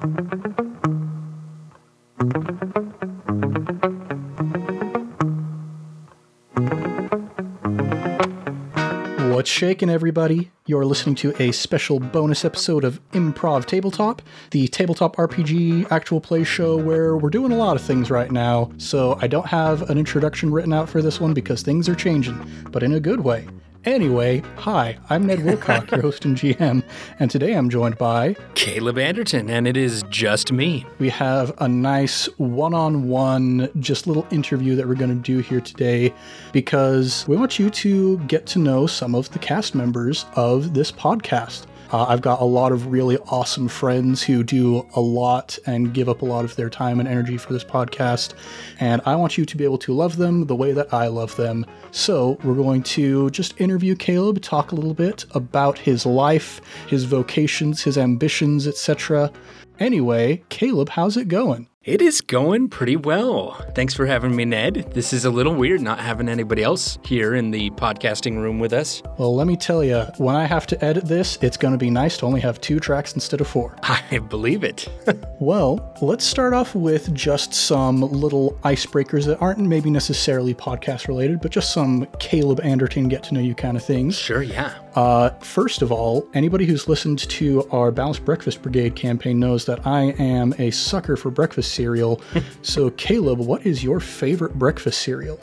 What's shaking, everybody? You're listening to a special bonus episode of Improv Tabletop, the tabletop RPG actual play show where we're doing a lot of things right now. So I don't have an introduction written out for this one because things are changing, but in a good way. Anyway, hi, I'm Ned Wilcock, your host and GM, and today I'm joined by Caleb Anderton, and it is just me. we have a nice one on one, just little interview that we're going to do here today because we want you to get to know some of the cast members of this podcast. Uh, I've got a lot of really awesome friends who do a lot and give up a lot of their time and energy for this podcast. And I want you to be able to love them the way that I love them. So we're going to just interview Caleb, talk a little bit about his life, his vocations, his ambitions, etc. Anyway, Caleb, how's it going? It is going pretty well. Thanks for having me, Ned. This is a little weird not having anybody else here in the podcasting room with us. Well, let me tell you, when I have to edit this, it's going to be nice to only have two tracks instead of four. I believe it. Well, let's start off with just some little icebreakers that aren't maybe necessarily podcast related, but just some Caleb Anderton get to know you kind of things. sure, yeah. Uh, first of all, anybody who's listened to our Balanced Breakfast Brigade campaign knows that I am a sucker for breakfast cereal. so, Caleb, what is your favorite breakfast cereal?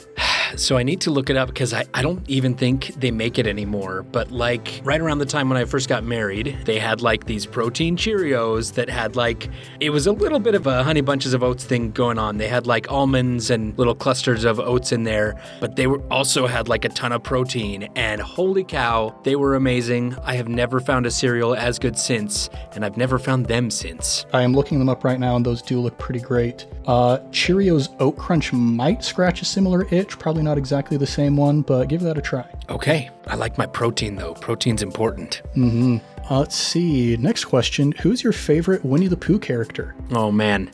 So I need to look it up because I, I don't even think they make it anymore. But like right around the time when I first got married, they had like these protein Cheerios that had like, it was a little bit of a honey bunches of oats thing going on. They had like almonds and little clusters of oats in there, but they were also had like a ton of protein. And holy cow, they were amazing. I have never found a cereal as good since, and I've never found them since. I am looking them up right now, and those do look pretty great. Uh, Cheerios Oat Crunch might scratch a similar itch, probably not exactly the same one, but give that a try. Okay, I like my protein though. Protein's important. Mm-hmm. Uh, let's see. Next question Who's your favorite Winnie the Pooh character? Oh man,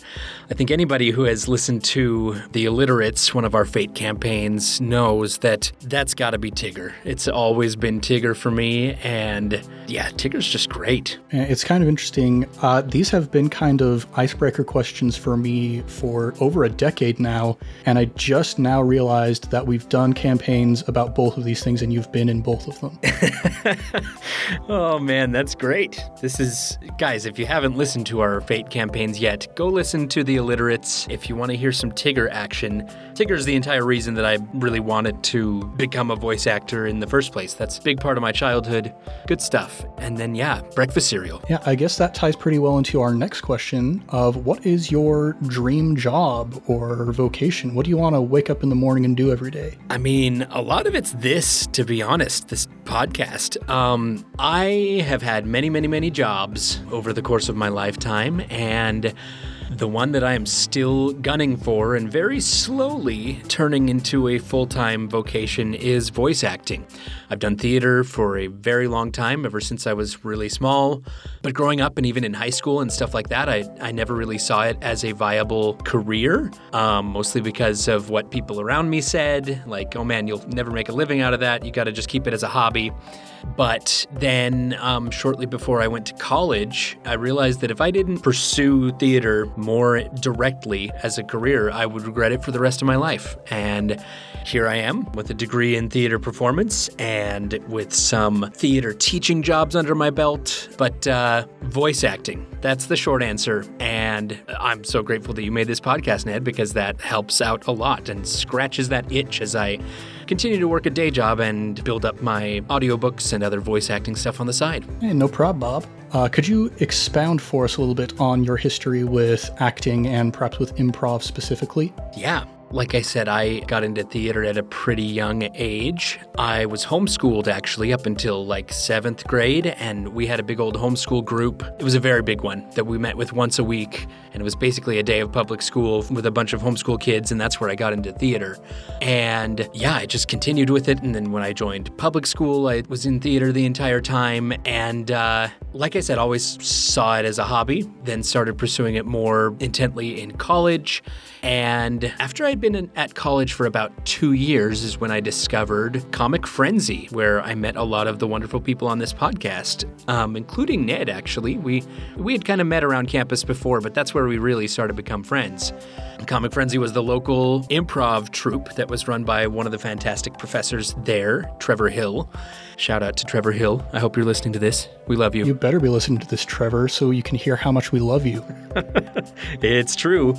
I think anybody who has listened to The Illiterates, one of our fate campaigns, knows that that's got to be Tigger. It's always been Tigger for me, and yeah, Tigger's just great. Uh, It's kind of interesting. Uh, these have been kind of icebreaker questions for me for over a decade now, and I just now realized that we've done campaigns about both of these things, and you've been in both of them. Oh man, that's great. This is, guys, if you haven't listened to our fate campaigns yet, go listen to The Illiterates if you want to hear some Tigger action. Tigger's the entire reason that I really wanted to become a voice actor in the first place. That's a big part of my childhood. Good stuff. And then, yeah, breakfast cereal. yeah, I guess that ties pretty well into our next question of what is your dream job or vocation? What do you want to wake up in the morning and do every day? I mean, a lot of it's this, to be honest, this podcast. Um, I have had many, many, many jobs over the course of my lifetime, and the one that I am still gunning for and very slowly turning into a full time vocation is voice acting. I've done theater for a very long time, ever since I was really small. But growing up and even in high school and stuff like that, I, I never really saw it as a viable career, um, mostly because of what people around me said. Like, oh man, you'll never make a living out of that. You got to just keep it as a hobby. But then, um, shortly before I went to college, I realized that if I didn't pursue theater more directly as a career, I would regret it for the rest of my life. And here I am with a degree in theater performance and with some theater teaching jobs under my belt, but uh, voice acting. That's the short answer. And I'm so grateful that you made this podcast, Ned, because that helps out a lot and scratches that itch as I continue to work a day job and build up my audiobooks and other voice acting stuff on the side. Hey, no problem, Bob. Uh, could you expound for us a little bit on your history with acting and perhaps with improv specifically? Yeah. Like I said, I got into theater at a pretty young age. I was homeschooled actually up until like seventh grade, and we had a big old homeschool group. It was a very big one that we met with once a week, and it was basically a day of public school with a bunch of homeschool kids, and that's where I got into theater. And yeah, I just continued with it. And then when I joined public school, I was in theater the entire time. And uh, like I said, always saw it as a hobby, then started pursuing it more intently in college. And after I'd been in, at college for about two years is when I discovered Comic Frenzy, where I met a lot of the wonderful people on this podcast, um, including Ned. Actually, we we had kind of met around campus before, but that's where we really started to become friends. Comic Frenzy was the local improv troupe that was run by one of the fantastic professors there, Trevor Hill. Shout out to Trevor Hill. I hope you're listening to this. We love you. You better be listening to this, Trevor, so you can hear how much we love you. it's true.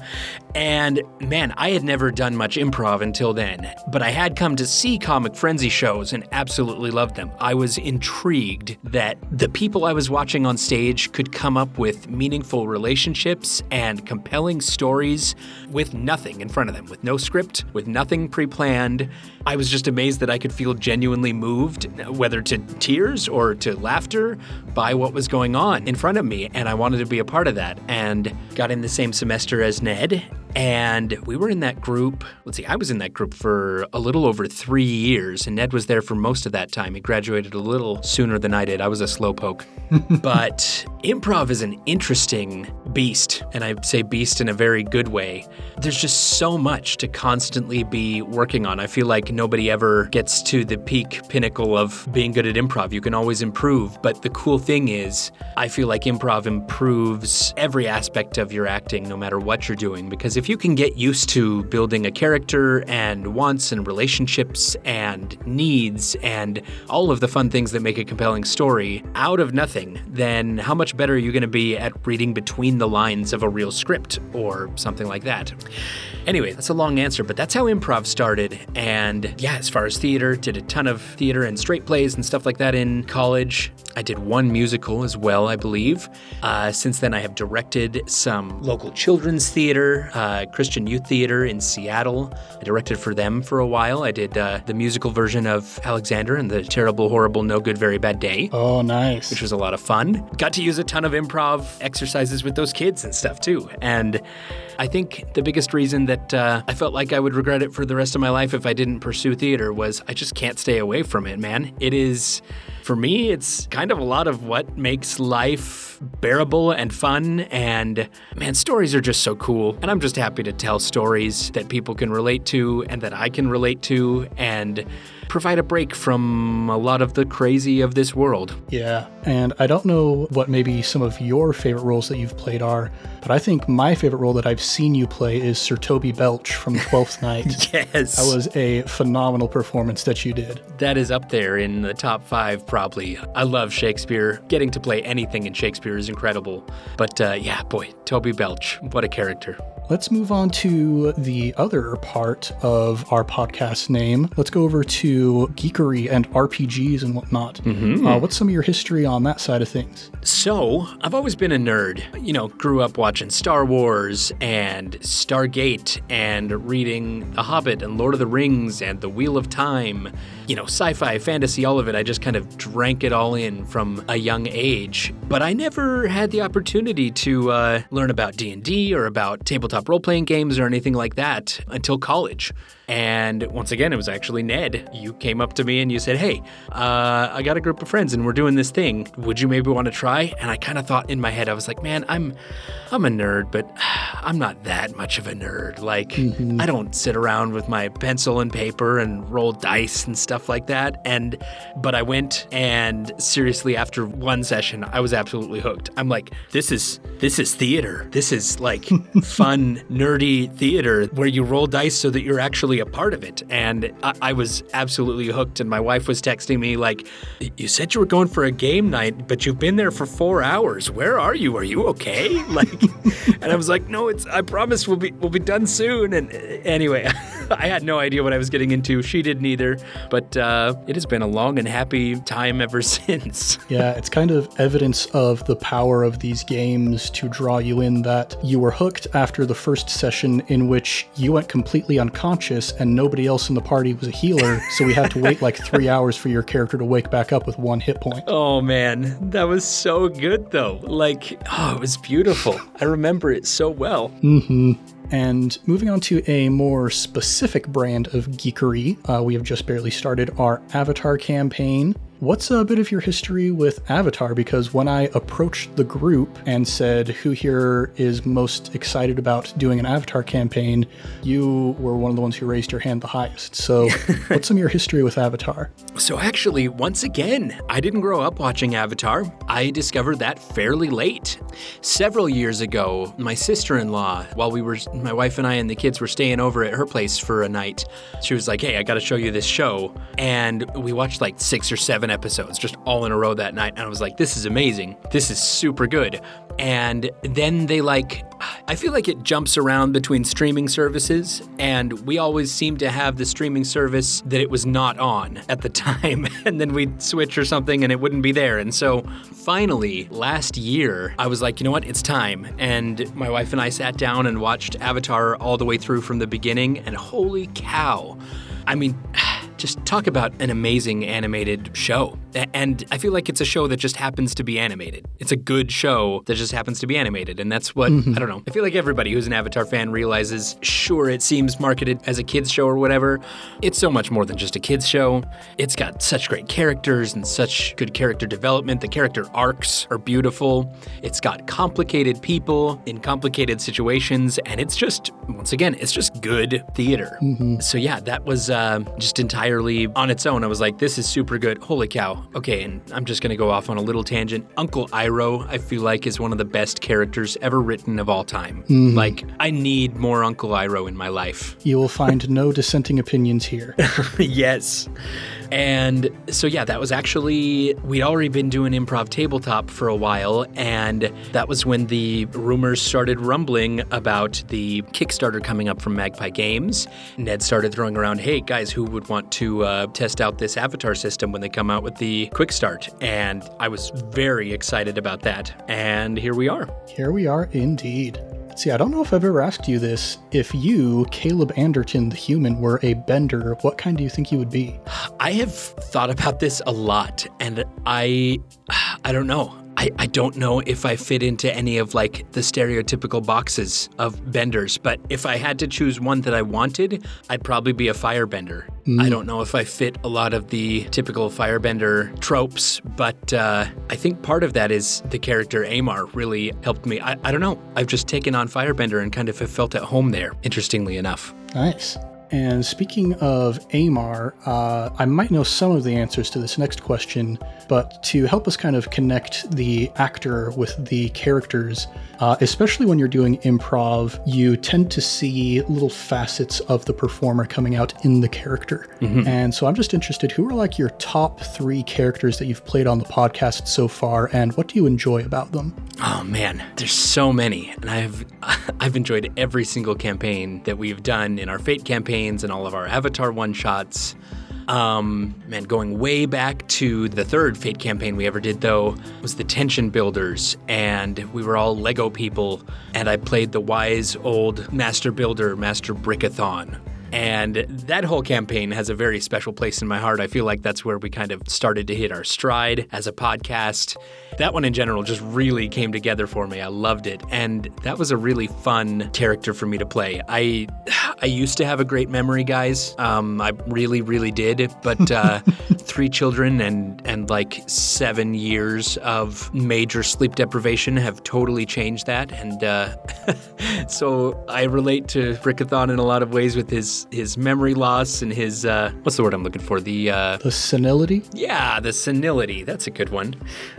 And man, I had never done much improv until then, but I had come to see Comic Frenzy shows and absolutely loved them. I was intrigued that the people I was watching on stage could come up with meaningful relationships and compelling stories with nothing in front of them, with no script, with nothing pre planned. I was just amazed that I could feel genuinely moved, whether to tears or to laughter, by what was going on in front of me. And I wanted to be a part of that. And got in the same semester as Ned and we were in that group. Let's see, I was in that group for a little over three years, and Ned was there for most of that time. He graduated a little sooner than I did. I was a slowpoke. but improv is an interesting beast, and I say beast in a very good way. There's just so much to constantly be working on. I feel like nobody ever gets to the peak pinnacle of being good at improv. You can always improve, but the cool thing is, I feel like improv improves every aspect of your acting, no matter what you're doing, because if if you can get used to building a character and wants and relationships and needs and all of the fun things that make a compelling story out of nothing, then how much better are you going to be at reading between the lines of a real script or something like that? Anyway, that's a long answer, but that's how improv started. And yeah, as far as theater, did a ton of theater and straight plays and stuff like that in college. I did one musical as well, I believe. Uh, since then, I have directed some local children's theater. Uh, uh, Christian Youth Theater in Seattle. I directed for them for a while. I did uh, the musical version of Alexander and the terrible, horrible, no good, very bad day. Oh, nice. Which was a lot of fun. Got to use a ton of improv exercises with those kids and stuff too. And I think the biggest reason that uh, I felt like I would regret it for the rest of my life if I didn't pursue theater was I just can't stay away from it, man. It is, for me, it's kind of a lot of what makes life bearable and fun. And man, stories are just so cool. And I'm just happy to tell stories that people can relate to and that I can relate to and provide a break from a lot of the crazy of this world. Yeah, and I don't know what maybe some of your favorite roles that you've played are, but I think my favorite role that I've seen you play is Sir Toby Belch from Twelfth Night. yes. That was a phenomenal performance that you did. That is up there in the top five, probably. I love Shakespeare. Getting to play anything in Shakespeare is incredible. But uh, yeah, boy, Toby Belch, what a character. Let's move on to the other part of our podcast name. Let's go over to geekery and RPGs and whatnot. Mm-hmm. Uh, what's some of your history on that side of things? So, I've always been a nerd. You know, grew up watching Star Wars and Stargate and reading The Hobbit and Lord of the Rings and The Wheel of Time. You know, sci fi, fantasy, all of it. I just kind of drank it all in from a young age. But I never had the opportunity to uh, learn about D&D or about tabletop tabletop role playing games or anything like that until college. And once again, it was actually Ned. You came up to me and you said, Hey, uh, I got a group of friends and we're doing this thing. Would you maybe want to try? And I kind of thought in my head, I was like, Man, I'm, I'm a nerd, but I'm not that much of a nerd. Like, mm-hmm. I don't sit around with my pencil and paper and roll dice and stuff like that. And, but I went and seriously, after one session, I was absolutely hooked. I'm like, This is, this is theater. This is like fun, nerdy theater where you roll dice so that you're actually a part of it. And I, I, was absolutely hooked. And my wife was texting me, like, You said you were going for a game night, but you've been there for four hours. Where are you? Are you okay? Like, and I was like, No, it's, I promise we'll be, we'll be done soon. And anyway, I had no idea what I was getting into. She didn't either. But uh, it has been a long and happy time ever since. yeah, it's kind of evidence of the power of these games to draw you in that you were hooked after the first session in which you went completely unconscious and nobody else in the party was a healer, so we had to wait like three hours for your character to wake back up with one hit point. Oh man, that was so good though. Like, oh, it was beautiful. I remember it so well. Mm-hmm. And moving on to a more specific brand of geekery, uh, we have just barely started our Avatar campaign What's a bit of your history with Avatar? Because when I approached the group and said who here is most excited about doing an Avatar campaign, you were one of the ones who raised your hand the highest. So, what's some of your history with Avatar? So, actually, once again, I didn't grow up watching Avatar. I discovered that fairly late. Several years ago, my sister in law, while we were, my wife and I and the kids were staying over at her place for a night, she was like, Hey, I got to show you this show. And we watched like six or seven episodes just all in a row that night. And I was like, This is amazing. This is super good. And then they like, I feel like it jumps around between streaming services, and we always seem to have the streaming service that it was not on at the time. And then we'd switch or something and it wouldn't be there. And so finally, last year, I was like, you know what? It's time. And my wife and I sat down and watched Avatar all the way through from the beginning, and holy cow. I mean, just talk about an amazing animated show. And I feel like it's a show that just happens to be animated. It's a good show that just happens to be animated. And that's what, mm-hmm. I don't know. I feel like everybody who's an Avatar fan realizes sure, it seems marketed as a kids' show or whatever. It's so much more than just a kids' show. It's got such great characters and such good character development. The character arcs are beautiful. It's got complicated people in complicated situations. And it's just, once again, it's just good theater. Mm-hmm. So yeah, that was uh, just entirely entirely on its own. I was like, this is super good. Holy cow. Okay, and I'm just going to go off on a little tangent. Uncle Iroh, I feel like, is one of the best characters ever written of all time. Mm-hmm. Like, I need more Uncle Iroh in my life. You will find no dissenting opinions here. yes. And so, yeah, that was actually, we'd already been doing improv tabletop for a while. And that was when the rumors started rumbling about the Kickstarter coming up from Magpie Games. Ned started throwing around, hey, guys, who would want to uh, test out this avatar system when they come out with the Quick Start? And I was very excited about that. And here we are. Here we are indeed. See, I don't know if I've ever asked you this. If you, Caleb Anderton, the human, were a bender, what kind do you think you would be? I have thought about this a lot, and I, I don't know. I, I don't know if I fit into any of like the stereotypical boxes of benders, but if I had to choose one that I wanted, I'd probably be a firebender. Mm. I don't know if I fit a lot of the typical firebender tropes, but uh, I think part of that is the character Amar really helped me. I, I don't know. I've just taken on firebender and kind of have felt at home there, interestingly enough. Nice. And speaking of AMAR, uh, I might know some of the answers to this next question, but to help us kind of connect the actor with the characters, uh, especially when you're doing improv, you tend to see little facets of the performer coming out in the character. Mm-hmm. And so I'm just interested who are like your top three characters that you've played on the podcast so far, and what do you enjoy about them? Oh man, there's so many, and I've I've enjoyed every single campaign that we've done in our Fate campaigns and all of our Avatar one shots. Um, man, going way back to the third Fate campaign we ever did, though, was the Tension Builders, and we were all Lego people, and I played the wise old Master Builder, Master Brickathon. And that whole campaign has a very special place in my heart. I feel like that's where we kind of started to hit our stride as a podcast. That one in general just really came together for me. I loved it. And that was a really fun character for me to play. I I used to have a great memory, guys. Um, I really, really did. But uh, three children and and like seven years of major sleep deprivation have totally changed that. And uh, so I relate to Brickathon in a lot of ways with his his memory loss and his uh, what's the word I'm looking for? The uh, the senility. Yeah, the senility. That's a good one.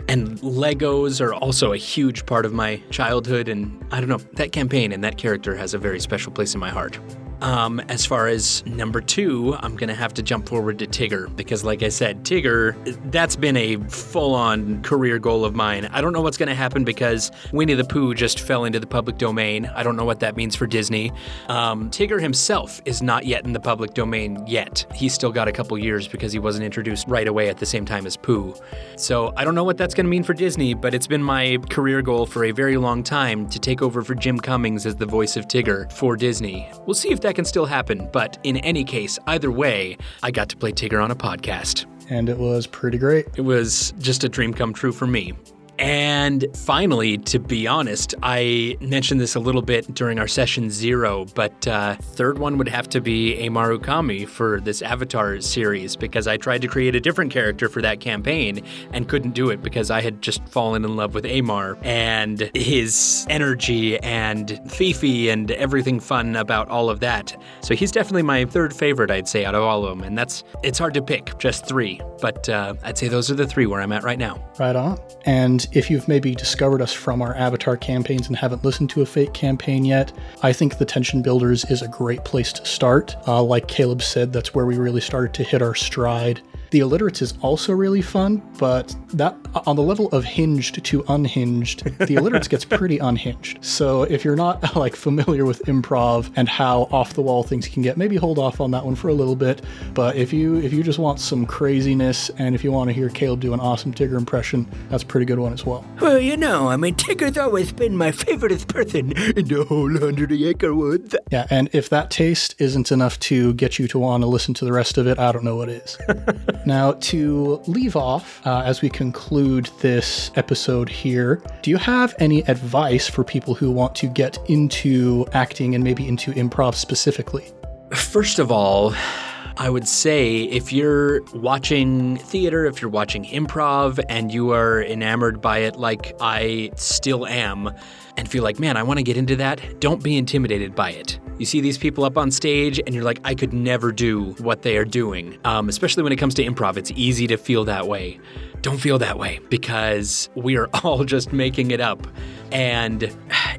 And Legos are also a huge part of my childhood, and I don't know that campaign and that character has a very special place in my heart. Um, as far as number two, I'm going to have to jump forward to Tigger because, like I said, Tigger, that's been a full on career goal of mine. I don't know what's going to happen because Winnie the Pooh just fell into the public domain. I don't know what that means for Disney. Um, Tigger himself is not yet in the public domain yet. He's still got a couple years because he wasn't introduced right away at the same time as Pooh. So I don't know what that's going to mean for Disney, but it's been my career goal for a very long time to take over for Jim Cummings as the voice of Tigger for Disney. We'll see if that can still happen, but in any case, either way, I got to play Tigger on a podcast. And it was pretty great. It was just a dream come true for me. And finally, to be honest, I mentioned this a little bit during our session zero, but uh, third one would have to be Amaru Kami for this Avatar series because I tried to create a different character for that campaign and couldn't do it because I had just fallen in love with Amar and his energy and Fifi and everything fun about all of that. So he's definitely my third favorite, I'd say, out of all of them. And that's, it's hard to pick, just three. But uh, I'd say those are the three where I'm at right now. Right on. And if you've maybe discovered us from our Avatar campaigns and haven't listened to a Fate campaign yet, I think the Tension Builders is a great place to start. Uh, like Caleb said, that's where we really started to hit our stride. The Illiterates is also really fun, but that on the level of hinged to unhinged, the Illiterates gets pretty unhinged. So if you're not like familiar with improv and how off the wall things can get, maybe hold off on that one for a little bit. But if you if you just want some craziness and if you want to hear Caleb do an awesome Tigger impression, that's a pretty good one as well. Well, you know, I mean, Tigger's always been my favorite person in the whole hundred acre woods. Yeah, and if that taste isn't enough to get you to want to listen to the rest of it, I don't know what is. Now, to leave off, uh, as we conclude this episode here, do you have any advice for people who want to get into acting and maybe into improv specifically? First of all, I would say if you're watching theater, if you're watching improv, and you are enamored by it like I still am, and feel like, man, I want to get into that, don't be intimidated by it. You see these people up on stage, and you're like, I could never do what they are doing. Um, especially when it comes to improv, it's easy to feel that way. Don't feel that way because we are all just making it up. And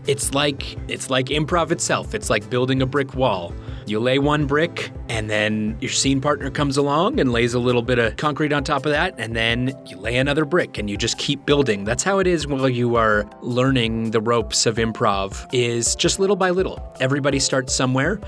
it's like it's like improv itself. It's like building a brick wall. You lay one brick, and then your scene partner comes along and lays a little bit of concrete on top of that, and then you lay another brick, and you just keep building. That's how it is while you are learning the ropes of improv. Is just little by little. Everybody starts somewhere,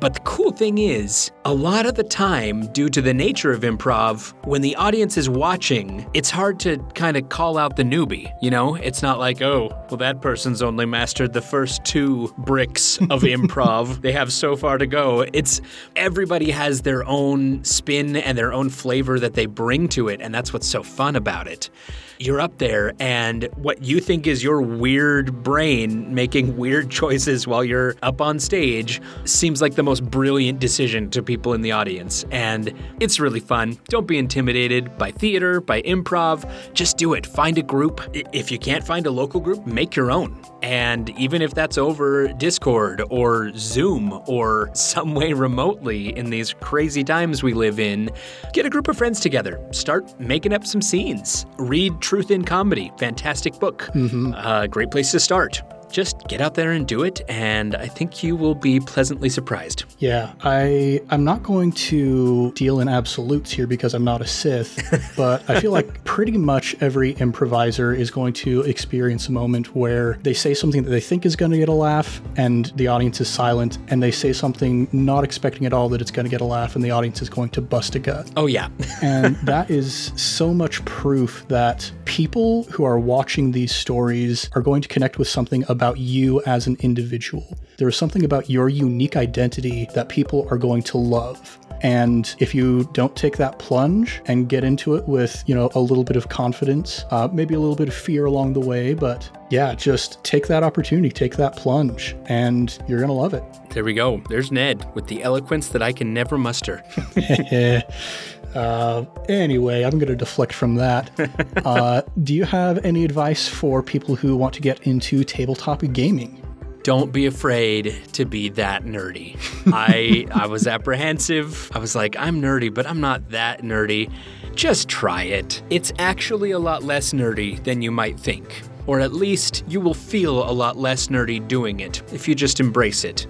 but the cool thing is, a lot of the time, due to the nature of improv, when the audience is watching, it's hard to kind of call out the newbie. You know, it's not like, oh, well, that person's only mastered the first two bricks of improv. they have so far to go. It's everybody has their own spin and their own flavor that they bring to it, and that's what's so fun about it. You're up there, and what you think is your weird brain making weird choices while you're up on stage seems like the most brilliant decision to people in the audience. And it's really fun. Don't be intimidated by theater, by improv. Just do it. Find a group. If you can't find a local group, make your own. And even if that's over Discord or Zoom or some way remotely in these crazy times we live in, get a group of friends together. Start making up some scenes. Read Truth in Comedy. Fantastic book. Mm-hmm. Uh, great place to start. Just get out there and do it, and I think you will be pleasantly surprised. Yeah, I I'm not going to deal in absolutes here because I'm not a Sith, but I feel like pretty much every improviser is going to experience a moment where they say something that they think is going to get a laugh, and the audience is silent, and they say something not expecting at all that it's going to get a laugh, and the audience is going to bust a gut. Oh yeah. and that is so much proof that people who are watching these stories are going to connect with something about you as an individual. There is something about your unique identity that people are going to love. And if you don't take that plunge and get into it with, you know, a little bit of confidence, uh, maybe a little bit of fear along the way, but yeah, just take that opportunity, take that plunge, and you're going to love it. There we go. There's Ned with the eloquence that I can never muster. Uh, anyway, I'm going to deflect from that. Uh, do you have any advice for people who want to get into tabletop gaming? Don't be afraid to be that nerdy. I I was apprehensive. I was like, I'm nerdy, but I'm not that nerdy. Just try it. It's actually a lot less nerdy than you might think. Or at least you will feel a lot less nerdy doing it if you just embrace it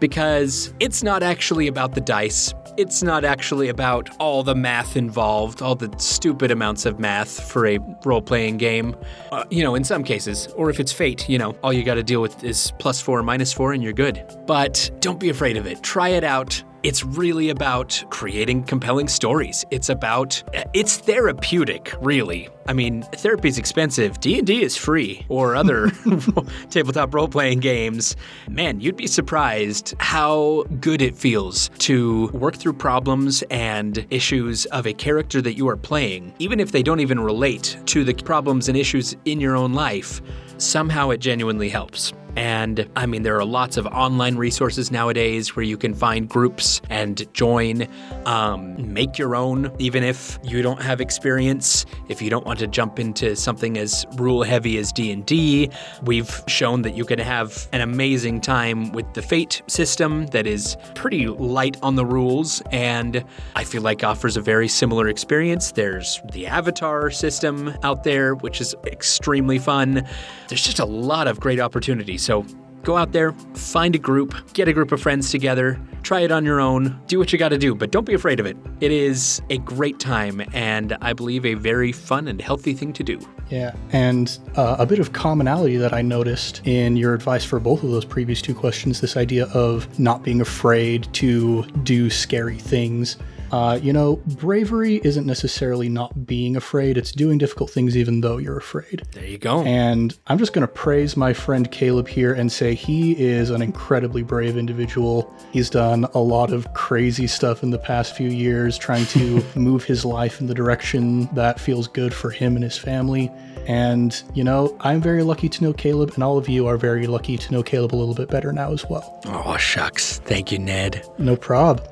because it's not actually about the dice. It's not actually about all the math involved, all the stupid amounts of math for a role playing game. Uh, you know, in some cases, or if it's fate, you know, all you got to deal with is plus four, minus four, and you're good. But don't be afraid of it. Try it out it's really about creating compelling stories. It's about it's therapeutic, really. I mean, therapy is expensive. D&D is free or other tabletop role-playing games. Man, you'd be surprised how good it feels to work through problems and issues of a character that you are playing, even if they don't even relate to the problems and issues in your own life. Somehow it genuinely helps. And I mean, there are lots of online resources nowadays where you can find groups and join, um, make your own, even if you don't have experience. If you don't want to jump into something as rule heavy as D&D, we've shown that you can have an amazing time with the Fate system that is pretty light on the rules and I feel like offers a very similar experience. There's the Avatar system out there, which is extremely fun. There's just a lot of great opportunities. So go out there, find a group, get a group of friends together, try it on your own, do what you got to do, but don't be afraid of it. It is a great time and I believe a very fun and healthy thing to do. Yeah, and uh, a bit of commonality that I noticed in your advice for both of those previous two questions this idea of not being afraid to do scary things. Uh, you know, bravery isn't necessarily not being afraid, it's doing difficult things even though you're afraid. There you go. And I'm just going to praise my friend Caleb here and say he is an incredibly brave individual. He's done a lot of crazy stuff in the past few years, trying to move his life in the direction that feels good for him and his family. And, you know, I'm very lucky to know Caleb, and all of you are very lucky to know Caleb a little bit better now as well. oh, shucks. Thank you, Ned. No prob.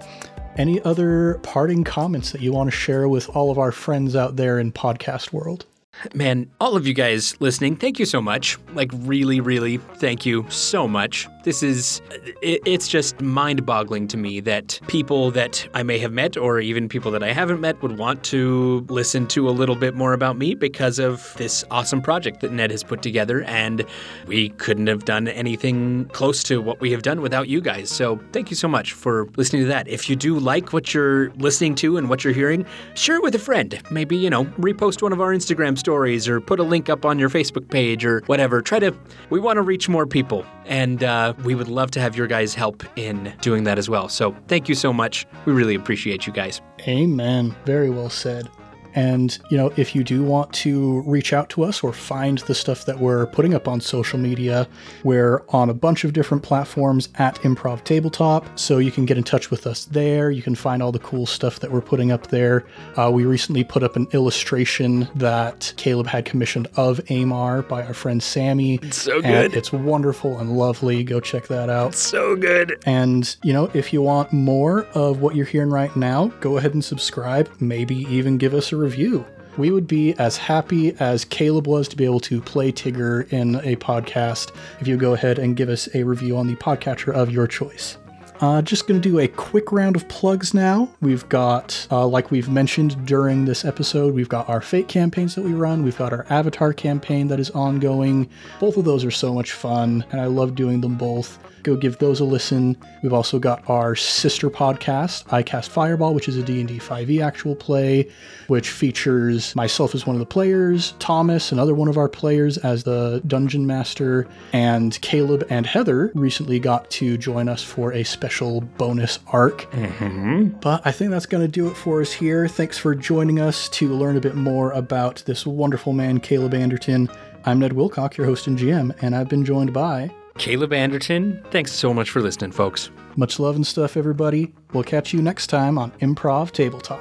Any other parting comments that you want to share with all of our friends out there in podcast world? Man, all of you guys listening, thank you so much. Like, really, really, thank you so much. This is, it, it's just mind boggling to me that people that I may have met or even people that I haven't met would want to listen to a little bit more about me because of this awesome project that Ned has put together. And we couldn't have done anything close to what we have done without you guys. So, thank you so much for listening to that. If you do like what you're listening to and what you're hearing, share it with a friend. Maybe, you know, repost one of our Instagram stories or put a link up on your Facebook page or whatever. Try to, we want to reach more people. And uh, we would love to have your guys' help in doing that as well. So thank you so much. We really appreciate you guys. Amen. Very well said. And, you know, if you do want to reach out to us or find the stuff that we're putting up on social media, we're on a bunch of different platforms at Improv Tabletop. So you can get in touch with us there. You can find all the cool stuff that we're putting up there. Uh, we recently put up an illustration that Caleb had commissioned of Amar by our friend Sammy. It's so good. it's wonderful and lovely. Go check that out. So good. And, you know, if you want more of what you're hearing right now, go ahead and subscribe, maybe even give us a review. We would be as happy as Caleb was to be able to play Tigger in a podcast if you go ahead and give us a review on the podcatcher of your choice. Uh, just going to do a quick round of plugs now. We've got, uh, like we've mentioned during this episode, we've got our Fate campaigns that we run. We've got our Avatar campaign that is ongoing. Both of those are so much fun, and I love doing them both. Go give those a listen. We've also got our sister podcast, iCast Fireball, which is a D&D 5e E actual play, which features myself as one of the players, Thomas, another one of our players as the dungeon master, and Caleb and Heather recently got to join us for a special bonus arc. Mm-hmm. But I think that's going to do it for us here. Thanks for joining us to learn a bit more about this wonderful man, Caleb Anderton. I'm Ned Wilcock, your host and GM, and I've been joined by Caleb Anderton, thanks so much for listening, folks. much love and stuff, everybody. We'll catch you next time on Improv Tabletop.